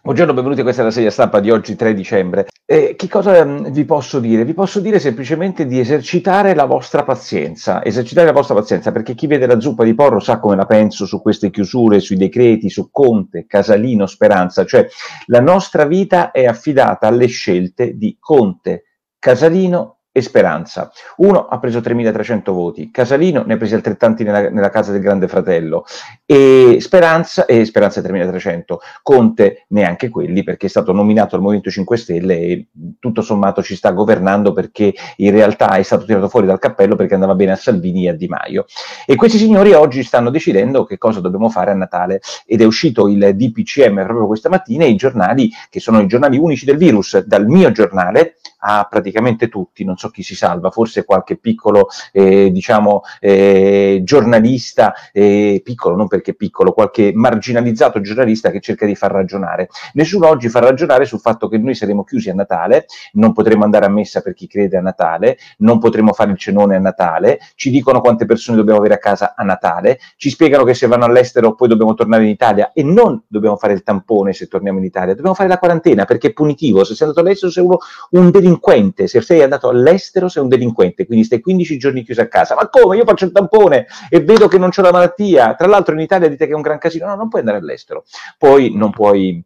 Buongiorno, benvenuti a questa è stampa di oggi 3 dicembre. Eh, che cosa mm, vi posso dire? Vi posso dire semplicemente di esercitare la vostra pazienza, esercitare la vostra pazienza perché chi vede la zuppa di porro sa come la penso su queste chiusure, sui decreti, su Conte, Casalino, Speranza, cioè la nostra vita è affidata alle scelte di Conte, Casalino e Speranza. Uno ha preso 3.300 voti, Casalino ne ha presi altrettanti nella, nella casa del Grande Fratello e Speranza, e Speranza 3.300, Conte neanche quelli perché è stato nominato al Movimento 5 Stelle e tutto sommato ci sta governando perché in realtà è stato tirato fuori dal cappello perché andava bene a Salvini e a Di Maio. E questi signori oggi stanno decidendo che cosa dobbiamo fare a Natale ed è uscito il DPCM proprio questa mattina e i giornali, che sono i giornali unici del virus, dal mio giornale a praticamente tutti, non so chi si salva, forse qualche piccolo eh, diciamo eh, giornalista, eh, piccolo non perché piccolo, qualche marginalizzato giornalista che cerca di far ragionare. Nessuno oggi fa ragionare sul fatto che noi saremo chiusi a Natale, non potremo andare a messa per chi crede a Natale, non potremo fare il cenone a Natale, ci dicono quante persone dobbiamo avere a casa a Natale, ci spiegano che se vanno all'estero poi dobbiamo tornare in Italia e non dobbiamo fare il tampone se torniamo in Italia, dobbiamo fare la quarantena perché è punitivo, se sei andato all'estero sei uno un delinquente, se sei andato all'estero sei un delinquente, quindi stai 15 giorni chiuso a casa. Ma come? Io faccio il tampone e vedo che non c'è la malattia. Tra l'altro in Italia dite che è un gran casino. No, non puoi andare all'estero. Poi non puoi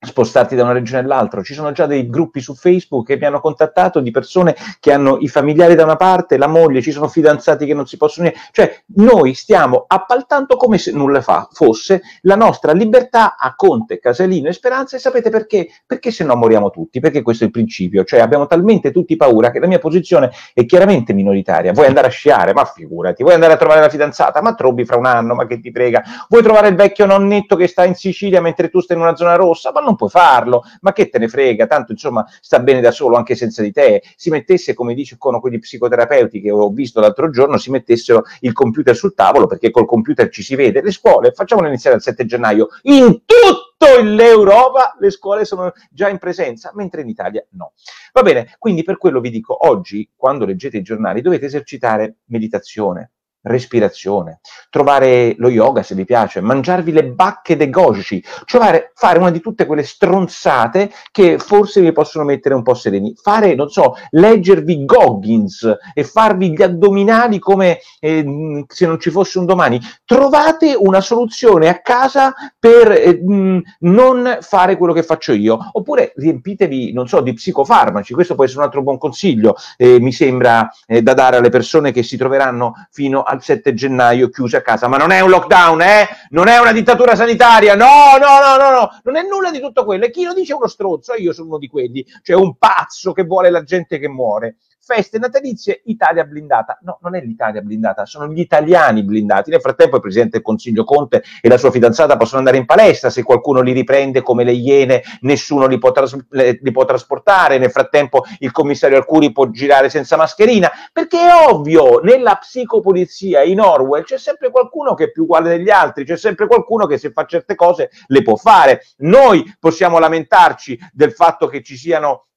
spostarti da una regione all'altra. Ci sono già dei gruppi su Facebook che mi hanno contattato di persone che hanno i familiari da una parte, la moglie, ci sono fidanzati che non si possono unire. Cioè, noi stiamo appaltando come se nulla fa, fosse la nostra libertà a Conte, Casalino e Speranza e sapete perché? Perché se no moriamo tutti, perché questo è il principio. Cioè, abbiamo talmente tutti paura che la mia posizione è chiaramente minoritaria. Vuoi andare a sciare? Ma figurati. Vuoi andare a trovare la fidanzata? Ma trovi fra un anno, ma che ti prega. Vuoi trovare il vecchio nonnetto che sta in Sicilia mentre tu stai in una zona rossa? Ma non puoi farlo, ma che te ne frega, tanto insomma sta bene da solo anche senza di te, si mettesse come dicono quelli psicoterapeuti che ho visto l'altro giorno, si mettessero il computer sul tavolo perché col computer ci si vede, le scuole, facciamolo iniziare il 7 gennaio, in tutto l'Europa le scuole sono già in presenza, mentre in Italia no. Va bene, quindi per quello vi dico, oggi quando leggete i giornali dovete esercitare meditazione, respirazione, trovare lo yoga se vi piace, mangiarvi le bacche dei goji, cioè fare una di tutte quelle stronzate che forse vi possono mettere un po' sereni, fare, non so, leggervi Goggins e farvi gli addominali come eh, se non ci fosse un domani, trovate una soluzione a casa per eh, non fare quello che faccio io, oppure riempitevi, non so, di psicofarmaci, questo può essere un altro buon consiglio, eh, mi sembra eh, da dare alle persone che si troveranno fino al 7 gennaio chiuse a casa. Ma non è un lockdown, eh? Non è una dittatura sanitaria. No, no, no, no, no. Non è nulla di tutto quello. E chi lo dice è uno stronzo. Io sono uno di quelli. Cioè un pazzo che vuole la gente che muore feste natalizie, Italia blindata. No, non è l'Italia blindata, sono gli italiani blindati. Nel frattempo il Presidente del Consiglio Conte e la sua fidanzata possono andare in palestra, se qualcuno li riprende come le iene nessuno li può, tras- li può trasportare, nel frattempo il commissario Alcuri può girare senza mascherina, perché è ovvio, nella psicopolizia in Orwell c'è sempre qualcuno che è più uguale degli altri, c'è sempre qualcuno che se fa certe cose le può fare. Noi possiamo lamentarci del fatto che ci siano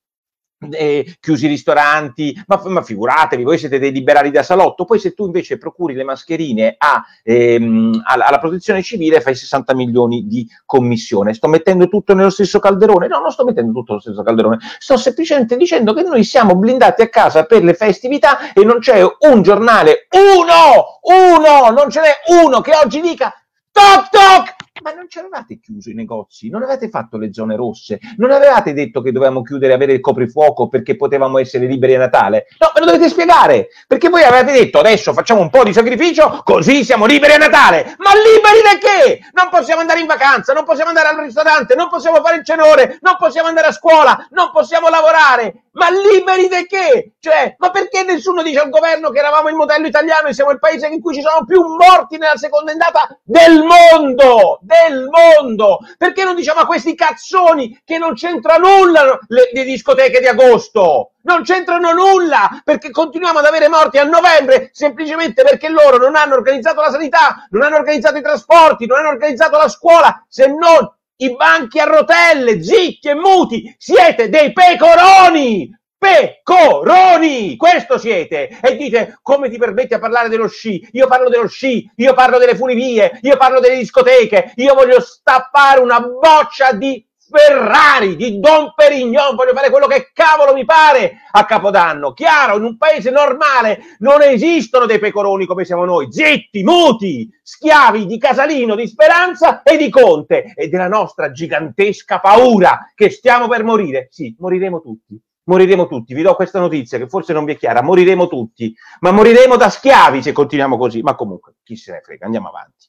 eh, chiusi i ristoranti, ma, ma, figuratevi, voi siete dei liberali da salotto, poi se tu invece procuri le mascherine a, ehm, alla, alla, protezione civile fai 60 milioni di commissione. Sto mettendo tutto nello stesso calderone? No, non sto mettendo tutto nello stesso calderone, sto semplicemente dicendo che noi siamo blindati a casa per le festività e non c'è un giornale, uno, uno, non ce n'è uno che oggi dica toc toc, ma non ci avevate chiuso i negozi, non avevate fatto le zone rosse, non avevate detto che dovevamo chiudere e avere il coprifuoco perché potevamo essere liberi a Natale? No, me lo dovete spiegare, perché voi avete detto adesso facciamo un po' di sacrificio così siamo liberi a Natale. Ma liberi da che? Non possiamo andare in vacanza, non possiamo andare al ristorante, non possiamo fare il cenore, non possiamo andare a scuola, non possiamo lavorare. Ma liberi da che? Cioè, ma perché nessuno dice al governo che eravamo il modello italiano e siamo il paese in cui ci sono più morti nella seconda ondata del mondo? Del mondo! Perché non diciamo a questi cazzoni che non c'entra nulla le, le discoteche di agosto? Non c'entrano nulla perché continuiamo ad avere morti a novembre semplicemente perché loro non hanno organizzato la sanità, non hanno organizzato i trasporti, non hanno organizzato la scuola, se non i banchi a rotelle, zitti e muti, siete dei pecoroni! Pecoroni! Questo siete! E dite come ti permetti a parlare dello sci? Io parlo dello sci, io parlo delle funivie, io parlo delle discoteche, io voglio stappare una boccia di Ferrari, di Don Perignon, voglio fare quello che cavolo mi pare a Capodanno. Chiaro, in un paese normale non esistono dei pecoroni come siamo noi, zitti, muti, schiavi di Casalino, di Speranza e di Conte e della nostra gigantesca paura che stiamo per morire. Sì, moriremo tutti. Moriremo tutti, vi do questa notizia che forse non vi è chiara, moriremo tutti, ma moriremo da schiavi se continuiamo così, ma comunque chi se ne frega, andiamo avanti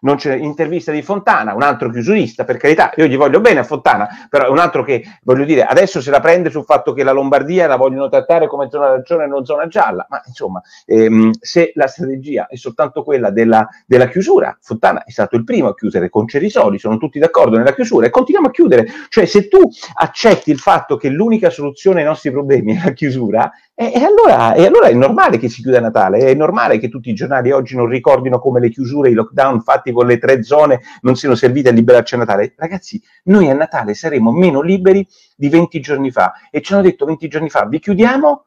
non c'è intervista di Fontana, un altro chiusurista, per carità, io gli voglio bene a Fontana, però è un altro che, voglio dire, adesso se la prende sul fatto che la Lombardia la vogliono trattare come zona arancione e non zona gialla, ma insomma, ehm, se la strategia è soltanto quella della, della, chiusura, Fontana è stato il primo a chiudere con Cerisoli, sono tutti d'accordo nella chiusura e continuiamo a chiudere, cioè se tu accetti il fatto che l'unica soluzione ai nostri problemi è la chiusura, e, allora, e, allora, è normale che si chiuda Natale, è normale che tutti i giornali oggi non ricordino come le chiusure, i lockdown fatti con le tre zone non siano serviti a liberarci a Natale. Ragazzi, noi a Natale saremo meno liberi di 20 giorni fa e ci hanno detto 20 giorni fa vi chiudiamo,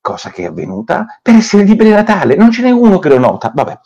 cosa che è avvenuta, per essere liberi a Natale. Non ce n'è uno che lo nota. Vabbè,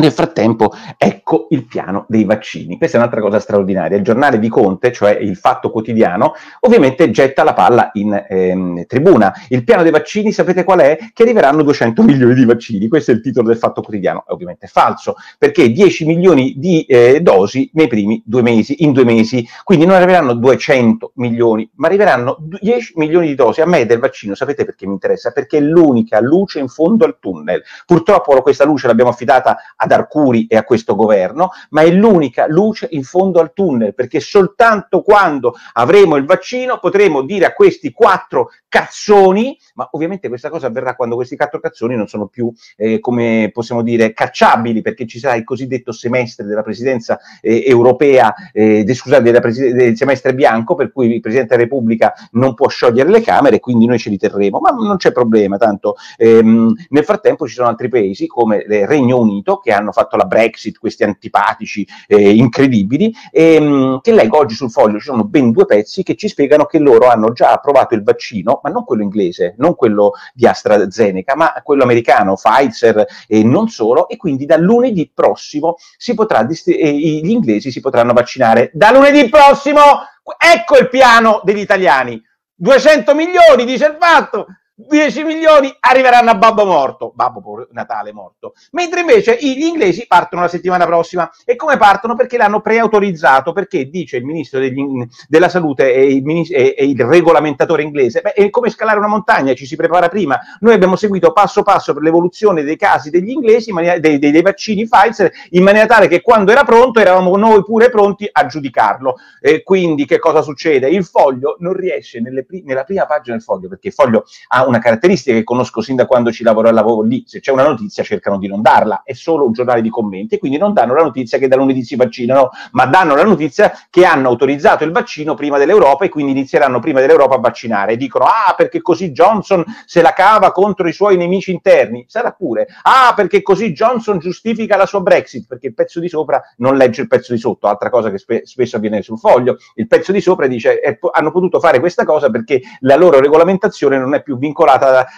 nel frattempo, ecco il piano dei vaccini. Questa è un'altra cosa straordinaria. Il giornale di Conte, cioè il Fatto Quotidiano, ovviamente getta la palla in ehm, tribuna. Il piano dei vaccini, sapete qual è? Che arriveranno 200 milioni di vaccini. Questo è il titolo del Fatto Quotidiano. È ovviamente falso, perché 10 milioni di eh, dosi nei primi due mesi, in due mesi. Quindi non arriveranno 200 milioni, ma arriveranno 10 milioni di dosi. A me del vaccino, sapete perché mi interessa? Perché è l'unica luce in fondo al tunnel. Purtroppo questa luce l'abbiamo affidata a ad Arcuri e a questo governo, ma è l'unica luce in fondo al tunnel, perché soltanto quando avremo il vaccino potremo dire a questi quattro cazzoni, ma ovviamente questa cosa avverrà quando questi quattro cazzoni non sono più, eh, come possiamo dire, cacciabili, perché ci sarà il cosiddetto semestre della presidenza eh, europea, eh, scusate, della preside- del semestre bianco, per cui il Presidente della Repubblica non può sciogliere le Camere, quindi noi ce li terremo, ma non c'è problema, tanto ehm, nel frattempo ci sono altri paesi come il Regno Unito che hanno fatto la Brexit, questi antipatici eh, incredibili, e, ehm, che leggo oggi sul foglio, ci sono ben due pezzi che ci spiegano che loro hanno già approvato il vaccino, ma non quello inglese, non quello di AstraZeneca, ma quello americano, Pfizer e non solo, e quindi da lunedì prossimo si potrà dist- gli inglesi si potranno vaccinare. Da lunedì prossimo, ecco il piano degli italiani. 200 milioni, dice il fatto, 10 milioni arriveranno a Babbo morto, Babbo Natale morto, mentre invece gli inglesi partono la settimana prossima. E come partono? Perché l'hanno preautorizzato, perché dice il ministro degli, della salute e il, e, e il, regolamentatore inglese, beh, è come scalare una montagna, ci si prepara prima. Noi abbiamo seguito passo passo per l'evoluzione dei casi degli inglesi, maniera, dei, dei, dei, vaccini Pfizer, in maniera tale che quando era pronto eravamo noi pure pronti a giudicarlo. E quindi che cosa succede? Il foglio non riesce nelle, nella prima pagina del foglio, perché il foglio ha una caratteristica che conosco sin da quando ci lavoro e lavoro lì, se c'è una notizia cercano di non darla, è solo un giornale di commenti e quindi non danno la notizia che da lunedì si vaccinano, ma danno la notizia che hanno autorizzato il vaccino prima dell'Europa e quindi inizieranno prima dell'Europa a vaccinare. E dicono ah perché così Johnson se la cava contro i suoi nemici interni, sarà pure, ah perché così Johnson giustifica la sua Brexit, perché il pezzo di sopra non legge il pezzo di sotto, altra cosa che spe- spesso avviene sul foglio, il pezzo di sopra dice eh, hanno potuto fare questa cosa perché la loro regolamentazione non è più vincolata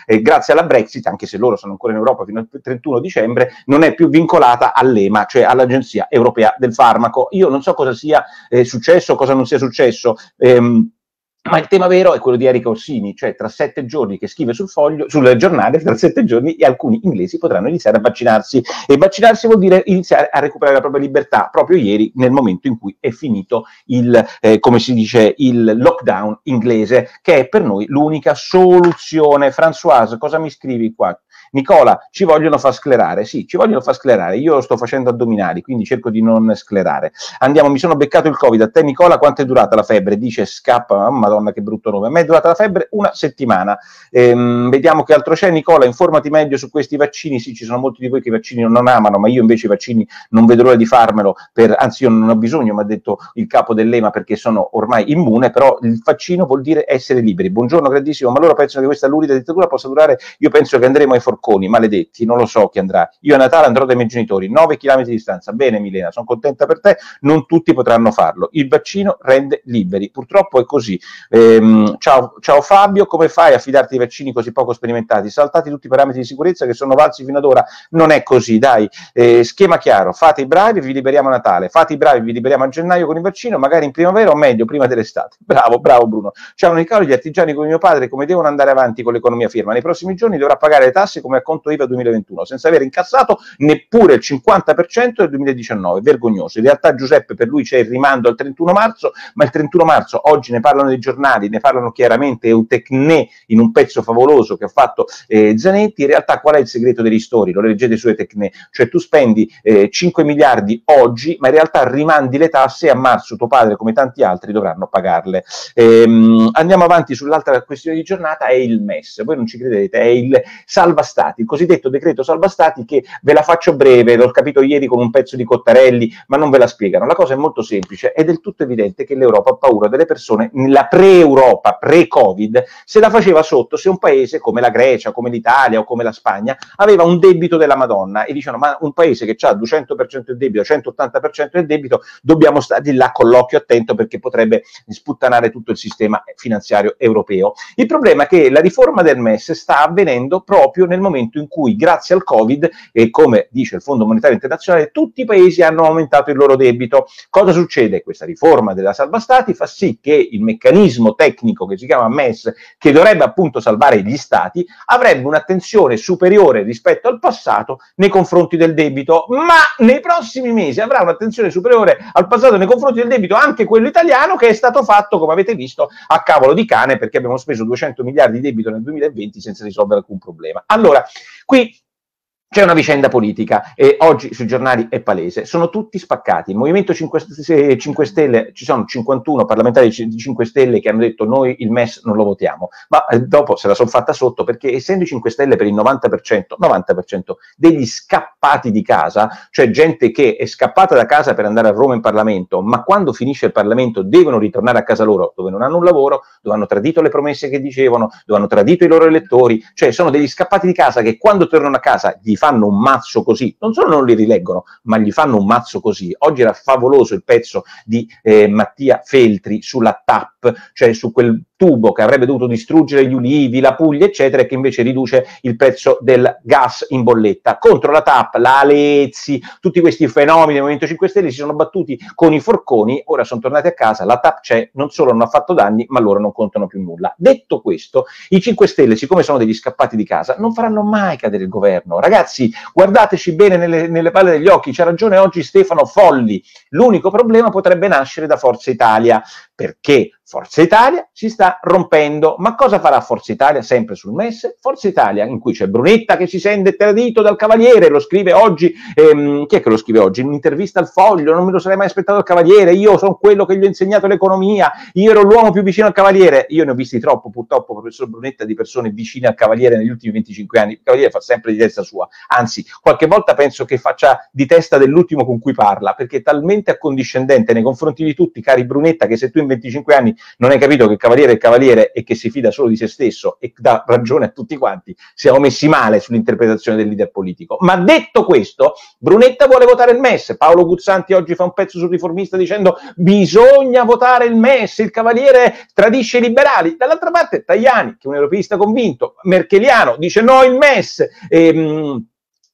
eh, grazie alla Brexit, anche se loro sono ancora in Europa fino al 31 dicembre, non è più vincolata all'EMA, cioè all'Agenzia Europea del Farmaco. Io non so cosa sia eh, successo, cosa non sia successo. Ehm, ma il tema vero è quello di Erika Orsini, cioè tra sette giorni che scrive sul foglio, sul giornale, tra sette giorni alcuni inglesi potranno iniziare a vaccinarsi. E vaccinarsi vuol dire iniziare a recuperare la propria libertà, proprio ieri, nel momento in cui è finito il, eh, come si dice, il lockdown inglese, che è per noi l'unica soluzione. Françoise, cosa mi scrivi qua? Nicola, ci vogliono far sclerare. Sì, ci vogliono far sclerare. Io sto facendo addominali, quindi cerco di non sclerare. Andiamo, mi sono beccato il Covid. A te, Nicola, quanto è durata la febbre? Dice scappa, oh, madonna che brutto nome. A me è durata la febbre una settimana. Ehm, vediamo che altro c'è. Nicola, informati meglio su questi vaccini. Sì, ci sono molti di voi che i vaccini non amano, ma io invece i vaccini non vedo l'ora di farmelo. Per, anzi, io non ho bisogno, mi ha detto il capo dell'EMA, perché sono ormai immune, però il vaccino vuol dire essere liberi. Buongiorno, grandissimo, ma loro pensano che questa lurida dittatura possa durare? Io penso che andremo ai forconi forconi, maledetti, non lo so chi andrà. Io a Natale andrò dai miei genitori, 9 km di distanza. Bene Milena, sono contenta per te, non tutti potranno farlo. Il vaccino rende liberi, purtroppo è così. Ehm, ciao, ciao Fabio, come fai a fidarti di vaccini così poco sperimentati? Saltati tutti i parametri di sicurezza che sono valsi fino ad ora? Non è così, dai. Eh, schema chiaro, fate i bravi, vi liberiamo a Natale, fate i bravi, vi liberiamo a gennaio con il vaccino, magari in primavera o meglio, prima dell'estate. Bravo, bravo Bruno. Ciao Nicolo, gli artigiani come mio padre, come devono andare avanti con l'economia firma? Nei prossimi giorni dovrà pagare le tasse come a conto IVA 2021, senza aver incassato neppure il 50% del 2019. Vergognoso. In realtà Giuseppe per lui c'è il rimando al 31 marzo, ma il 31 marzo oggi ne parlano dei giornali, ne parlano chiaramente Eutecne in un pezzo favoloso che ha fatto eh, Zanetti. In realtà qual è il segreto dei ristori? Lo leggete su Eutecne, cioè tu spendi eh, 5 miliardi oggi, ma in realtà rimandi le tasse e a marzo tuo padre come tanti altri dovranno pagarle. Ehm, andiamo avanti sull'altra questione di giornata, è il MES. Voi non ci credete, è il salva stati, il cosiddetto decreto salva stati che ve la faccio breve, l'ho capito ieri con un pezzo di Cottarelli, ma non ve la spiegano. La cosa è molto semplice, è del tutto evidente che l'Europa ha paura delle persone, la pre-Europa, pre-Covid, se la faceva sotto se un paese come la Grecia, come l'Italia o come la Spagna aveva un debito della Madonna e dicevano ma un paese che ha 200% del debito, 180% del debito, dobbiamo stare là con l'occhio attento perché potrebbe sputtanare tutto il sistema finanziario europeo. Il problema è che la riforma del MES sta avvenendo proprio nel momento in cui, grazie al Covid, e come dice il Fondo Monetario Internazionale, tutti i paesi hanno aumentato il loro debito. Cosa succede? Questa riforma della salva stati fa sì che il meccanismo tecnico che si chiama MES, che dovrebbe appunto salvare gli stati, avrebbe un'attenzione superiore rispetto al passato nei confronti del debito, ma nei prossimi mesi avrà un'attenzione superiore al passato nei confronti del debito anche quello italiano che è stato fatto, come avete visto, a cavolo di cane perché abbiamo speso 200 miliardi di debito nel 2020 senza risolvere alcun problema. Allora, qui c'è una vicenda politica e oggi sui giornali è palese, sono tutti spaccati. Il Movimento 5, 5 Stelle, ci sono 51 parlamentari di 5 Stelle che hanno detto noi il MES non lo votiamo, ma eh, dopo se la sono fatta sotto perché essendo i 5 Stelle per il 90%, 90% degli scappati di casa, cioè gente che è scappata da casa per andare a Roma in Parlamento, ma quando finisce il Parlamento devono ritornare a casa loro dove non hanno un lavoro, dove hanno tradito le promesse che dicevano, dove hanno tradito i loro elettori, cioè sono degli scappati di casa che quando tornano a casa gli fanno un mazzo così, non solo non li rileggono, ma gli fanno un mazzo così. Oggi era favoloso il pezzo di eh, Mattia Feltri sulla TAP, cioè su quel tubo che avrebbe dovuto distruggere gli ulivi, la Puglia, eccetera, e che invece riduce il prezzo del gas in bolletta. Contro la TAP, la Alezzi, tutti questi fenomeni del Movimento 5 Stelle si sono battuti con i forconi, ora sono tornati a casa, la TAP c'è, non solo non ha fatto danni, ma loro non contano più nulla. Detto questo, i 5 Stelle, siccome sono degli scappati di casa, non faranno mai cadere il governo. Ragazzi, guardateci bene nelle, nelle palle degli occhi, c'ha ragione oggi Stefano Folli. L'unico problema potrebbe nascere da Forza Italia, perché Forza Italia si sta rompendo. Ma cosa farà Forza Italia sempre sul MES? Forza Italia in cui c'è Brunetta che si sente tradito dal Cavaliere, lo scrive oggi, ehm, chi è che lo scrive oggi? In un'intervista al Foglio, non me lo sarei mai aspettato il Cavaliere, io sono quello che gli ho insegnato l'economia, io ero l'uomo più vicino al Cavaliere. Io ne ho visti troppo purtroppo, professor Brunetta, di persone vicine al Cavaliere negli ultimi 25 anni. Il Cavaliere fa sempre di testa sua, anzi qualche volta penso che faccia di testa dell'ultimo con cui parla, perché è talmente accondiscendente nei confronti di tutti, cari Brunetta, che se tu in 25 anni non hai capito che il cavaliere cavaliere e che si fida solo di se stesso e dà ragione a tutti quanti, siamo messi male sull'interpretazione del leader politico. Ma detto questo, Brunetta vuole votare il MES. Paolo Guzzanti oggi fa un pezzo sul riformista dicendo bisogna votare il MES, il cavaliere tradisce i liberali. Dall'altra parte Tajani, che è un europeista convinto, merkeliano, dice no il MES. Ehm,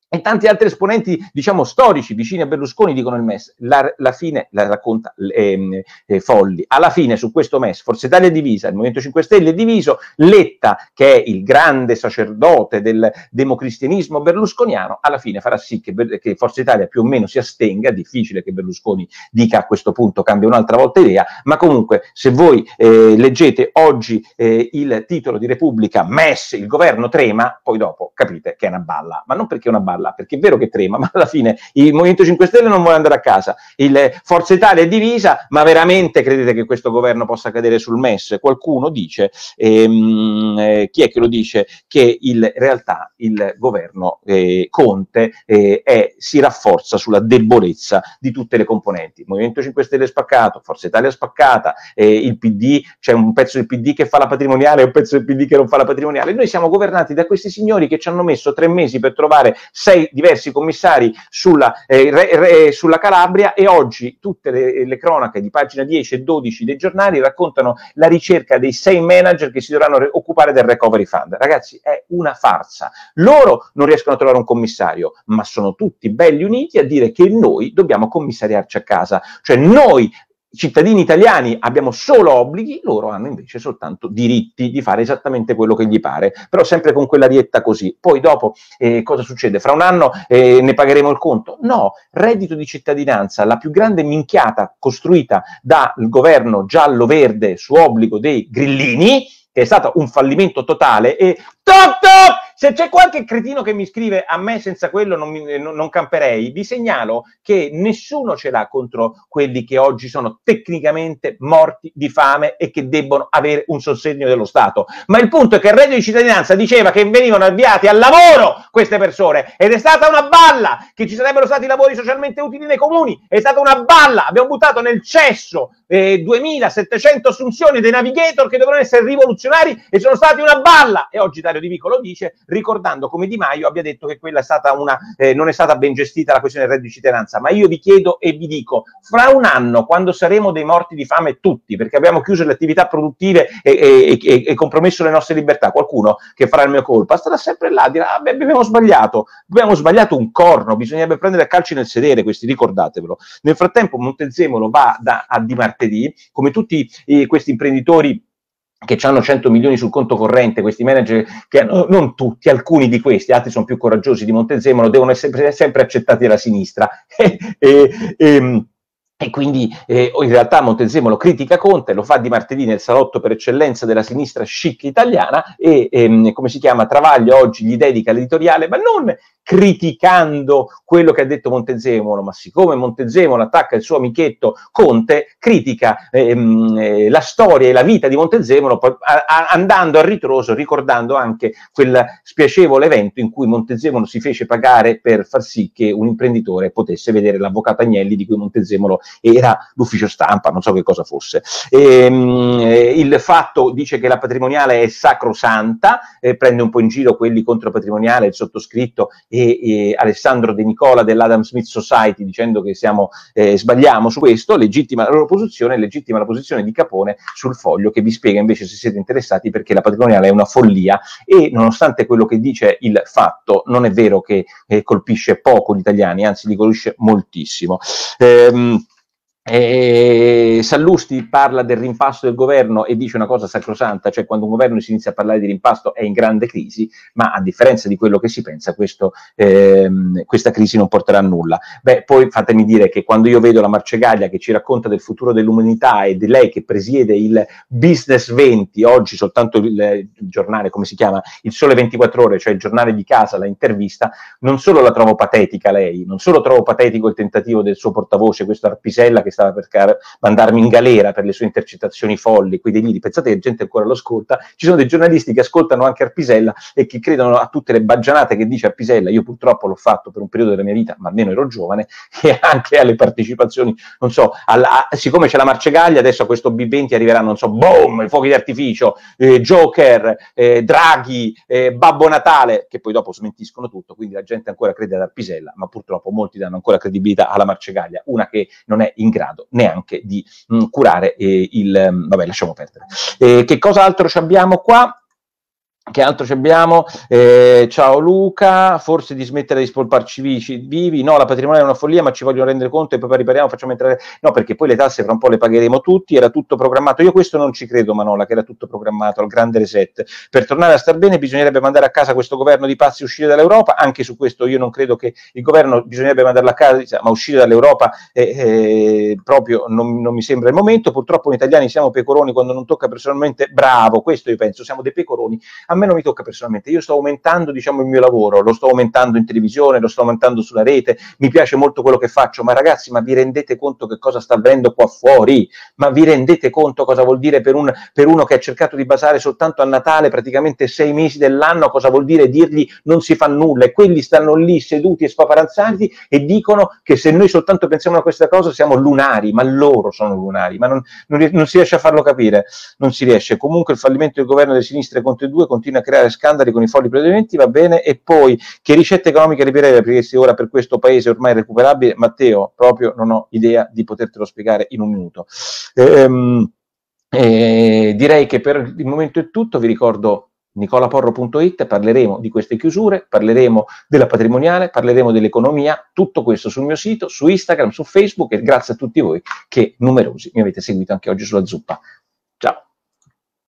e tanti altri esponenti, diciamo, storici vicini a Berlusconi dicono il MES. La, la fine la racconta eh, eh, Folli. Alla fine su questo MES Forza Italia è divisa, il Movimento 5 Stelle è diviso, Letta, che è il grande sacerdote del democristianismo berlusconiano, alla fine farà sì che, che Forza Italia più o meno si astenga, difficile che Berlusconi dica a questo punto cambia un'altra volta idea, ma comunque se voi eh, leggete oggi eh, il titolo di Repubblica MES, il governo trema, poi dopo capite che è una balla, ma non perché è una balla, balla, perché è vero che trema, ma alla fine il Movimento 5 Stelle non vuole andare a casa, il Forza Italia è divisa, ma veramente credete che questo governo possa cadere sul MES? Qualcuno dice, ehm, eh, chi è che lo dice, che in realtà il governo eh, Conte eh, è, si rafforza sulla debolezza di tutte le componenti. Il Movimento 5 Stelle è spaccato, Forza Italia è spaccata, il PD, c'è un pezzo del PD che fa la patrimoniale e un pezzo del PD che non fa la patrimoniale. Noi siamo governati da questi signori che ci hanno messo tre mesi per trovare sei diversi commissari sulla, eh, re, re, sulla Calabria e oggi tutte le, le, cronache di pagina 10 e 12 dei giornali raccontano la ricerca dei sei manager che si dovranno re- occupare del recovery fund. Ragazzi, è una farsa. Loro non riescono a trovare un commissario, ma sono tutti belli uniti a dire che noi dobbiamo commissariarci a casa. Cioè noi cittadini italiani abbiamo solo obblighi, loro hanno invece soltanto diritti di fare esattamente quello che gli pare, però sempre con quella rietta così. Poi dopo eh, cosa succede? Fra un anno eh, ne pagheremo il conto? No, reddito di cittadinanza, la più grande minchiata costruita dal governo giallo-verde su obbligo dei grillini, che è stato un fallimento totale e toc toc se c'è qualche cretino che mi scrive a me senza quello non, mi, non, non, camperei, vi segnalo che nessuno ce l'ha contro quelli che oggi sono tecnicamente morti di fame e che debbono avere un sostegno dello Stato. Ma il punto è che il reddito di cittadinanza diceva che venivano avviati al lavoro queste persone ed è stata una balla che ci sarebbero stati lavori socialmente utili nei comuni, è stata una balla, abbiamo buttato nel cesso eh, 2700 assunzioni dei navigator che dovevano essere rivoluzionari e sono stati una balla. E oggi Dario Di Vico lo dice ricordando come Di Maio abbia detto che quella è stata una, eh, non è stata ben gestita la questione del reddito di cittadinanza, ma io vi chiedo e vi dico, fra un anno, quando saremo dei morti di fame tutti, perché abbiamo chiuso le attività produttive e, e, e, e compromesso le nostre libertà, qualcuno che farà il mio colpa starà sempre là a ah, abbiamo sbagliato, abbiamo sbagliato un corno, bisognerebbe prendere a calci nel sedere, questi ricordatevelo. Nel frattempo Montezemolo va da, a di martedì, come tutti eh, questi imprenditori che hanno 100 milioni sul conto corrente, questi manager che hanno, non tutti, alcuni di questi, altri sono più coraggiosi di Montezemolo, devono essere sempre accettati dalla sinistra. e, e, e, quindi eh, in realtà Montezemolo critica Conte, lo fa di martedì nel salotto per eccellenza della sinistra chic italiana e ehm, come si chiama Travaglio oggi gli dedica l'editoriale, ma non criticando quello che ha detto Montezemolo, ma siccome Montezemolo attacca il suo amichetto Conte, critica ehm, eh, la storia e la vita di Montezemolo a, a, andando a ritroso, ricordando anche quel spiacevole evento in cui Montezemolo si fece pagare per far sì che un imprenditore potesse vedere l'avvocato Agnelli di cui Montezemolo era l'ufficio stampa, non so che cosa fosse. Ehm, eh, il fatto dice che la patrimoniale è sacrosanta, eh, prende un po' in giro quelli contro patrimoniale, il sottoscritto e, e Alessandro De Nicola dell'Adam Smith Society dicendo che siamo, eh, sbagliamo su questo, legittima la loro posizione, legittima la posizione di Capone sul foglio che vi spiega invece se siete interessati perché la patrimoniale è una follia e nonostante quello che dice il fatto, non è vero che eh, colpisce poco gli italiani, anzi li colpisce moltissimo. Ehm, e Sallusti parla del rimpasto del governo e dice una cosa sacrosanta, cioè quando un governo si inizia a parlare di rimpasto è in grande crisi, ma a differenza di quello che si pensa, questo, ehm, questa crisi non porterà a nulla. Beh, poi fatemi dire che quando io vedo la Marcegaglia che ci racconta del futuro dell'umanità e di lei che presiede il Business 20, oggi soltanto il, il giornale, come si chiama, il Sole 24 Ore, cioè il giornale di casa, la intervista, non solo la trovo patetica lei, non solo trovo patetico il tentativo del suo portavoce, questo Arpisella che stava per car- mandarmi in galera per le sue intercettazioni folli, quei deliri. Pensate che gente ancora lo ascolta. Ci sono dei giornalisti che ascoltano anche Arpisella e che credono a tutte le baggianate che dice Arpisella. Io purtroppo l'ho fatto per un periodo della mia vita, ma almeno ero giovane, e anche alle partecipazioni, non so, alla, siccome c'è la Marcegaglia, adesso a questo B20 arriveranno, non so, boom, i fuochi d'artificio, eh, Joker, eh, Draghi, eh, Babbo Natale, che poi dopo smentiscono tutto, quindi la gente ancora crede ad Arpisella, ma purtroppo molti danno ancora credibilità alla Marcegaglia, una che non è in grado neanche neanche di mh, curare eh, il... Vabbè, lasciamo perdere. Eh, che cosa altro abbiamo qua? Che altro ci abbiamo? Eh, ciao Luca, forse di smettere di spolparci vivi, no, la patrimoniale è una follia, ma ci vogliono rendere conto e poi ripariamo, facciamo entrare... No, perché poi le tasse fra un po' le pagheremo tutti, era tutto programmato. Io questo non ci credo, Manola, che era tutto programmato, al grande reset. Per tornare a star bene bisognerebbe mandare a casa questo governo di pazzi uscire dall'Europa, anche su questo io non credo che il governo bisognerebbe mandarlo a casa, ma uscire dall'Europa eh, eh, proprio non, non mi sembra il momento. Purtroppo noi italiani siamo pecoroni quando non tocca personalmente, bravo, questo io penso, siamo dei pecoroni. A me non mi tocca personalmente, io sto aumentando diciamo, il mio lavoro, lo sto aumentando in televisione, lo sto aumentando sulla rete, mi piace molto quello che faccio, ma ragazzi, ma vi rendete conto che cosa sta avvenendo qua fuori? Ma vi rendete conto cosa vuol dire per, un, per uno che ha cercato di basare soltanto a Natale praticamente sei mesi dell'anno, cosa vuol dire dirgli non si fa nulla e quelli stanno lì seduti e spaparanzati e dicono che se noi soltanto pensiamo a questa cosa siamo lunari, ma loro sono lunari, ma non, non, non si riesce a farlo capire, non si riesce. Comunque il fallimento del governo delle sinistre Conte 2 continua a creare scandali con i folli provvedimenti, va bene, e poi che ricette economiche liberare perché ora per questo paese ormai recuperabile, Matteo, proprio non ho idea di potertelo spiegare in un minuto. Ehm, eh, direi che per il momento è tutto, vi ricordo nicolaporro.it, parleremo di queste chiusure, parleremo della patrimoniale, parleremo dell'economia, tutto questo sul mio sito, su Instagram, su Facebook e grazie a tutti voi che numerosi mi avete seguito anche oggi sulla zuppa.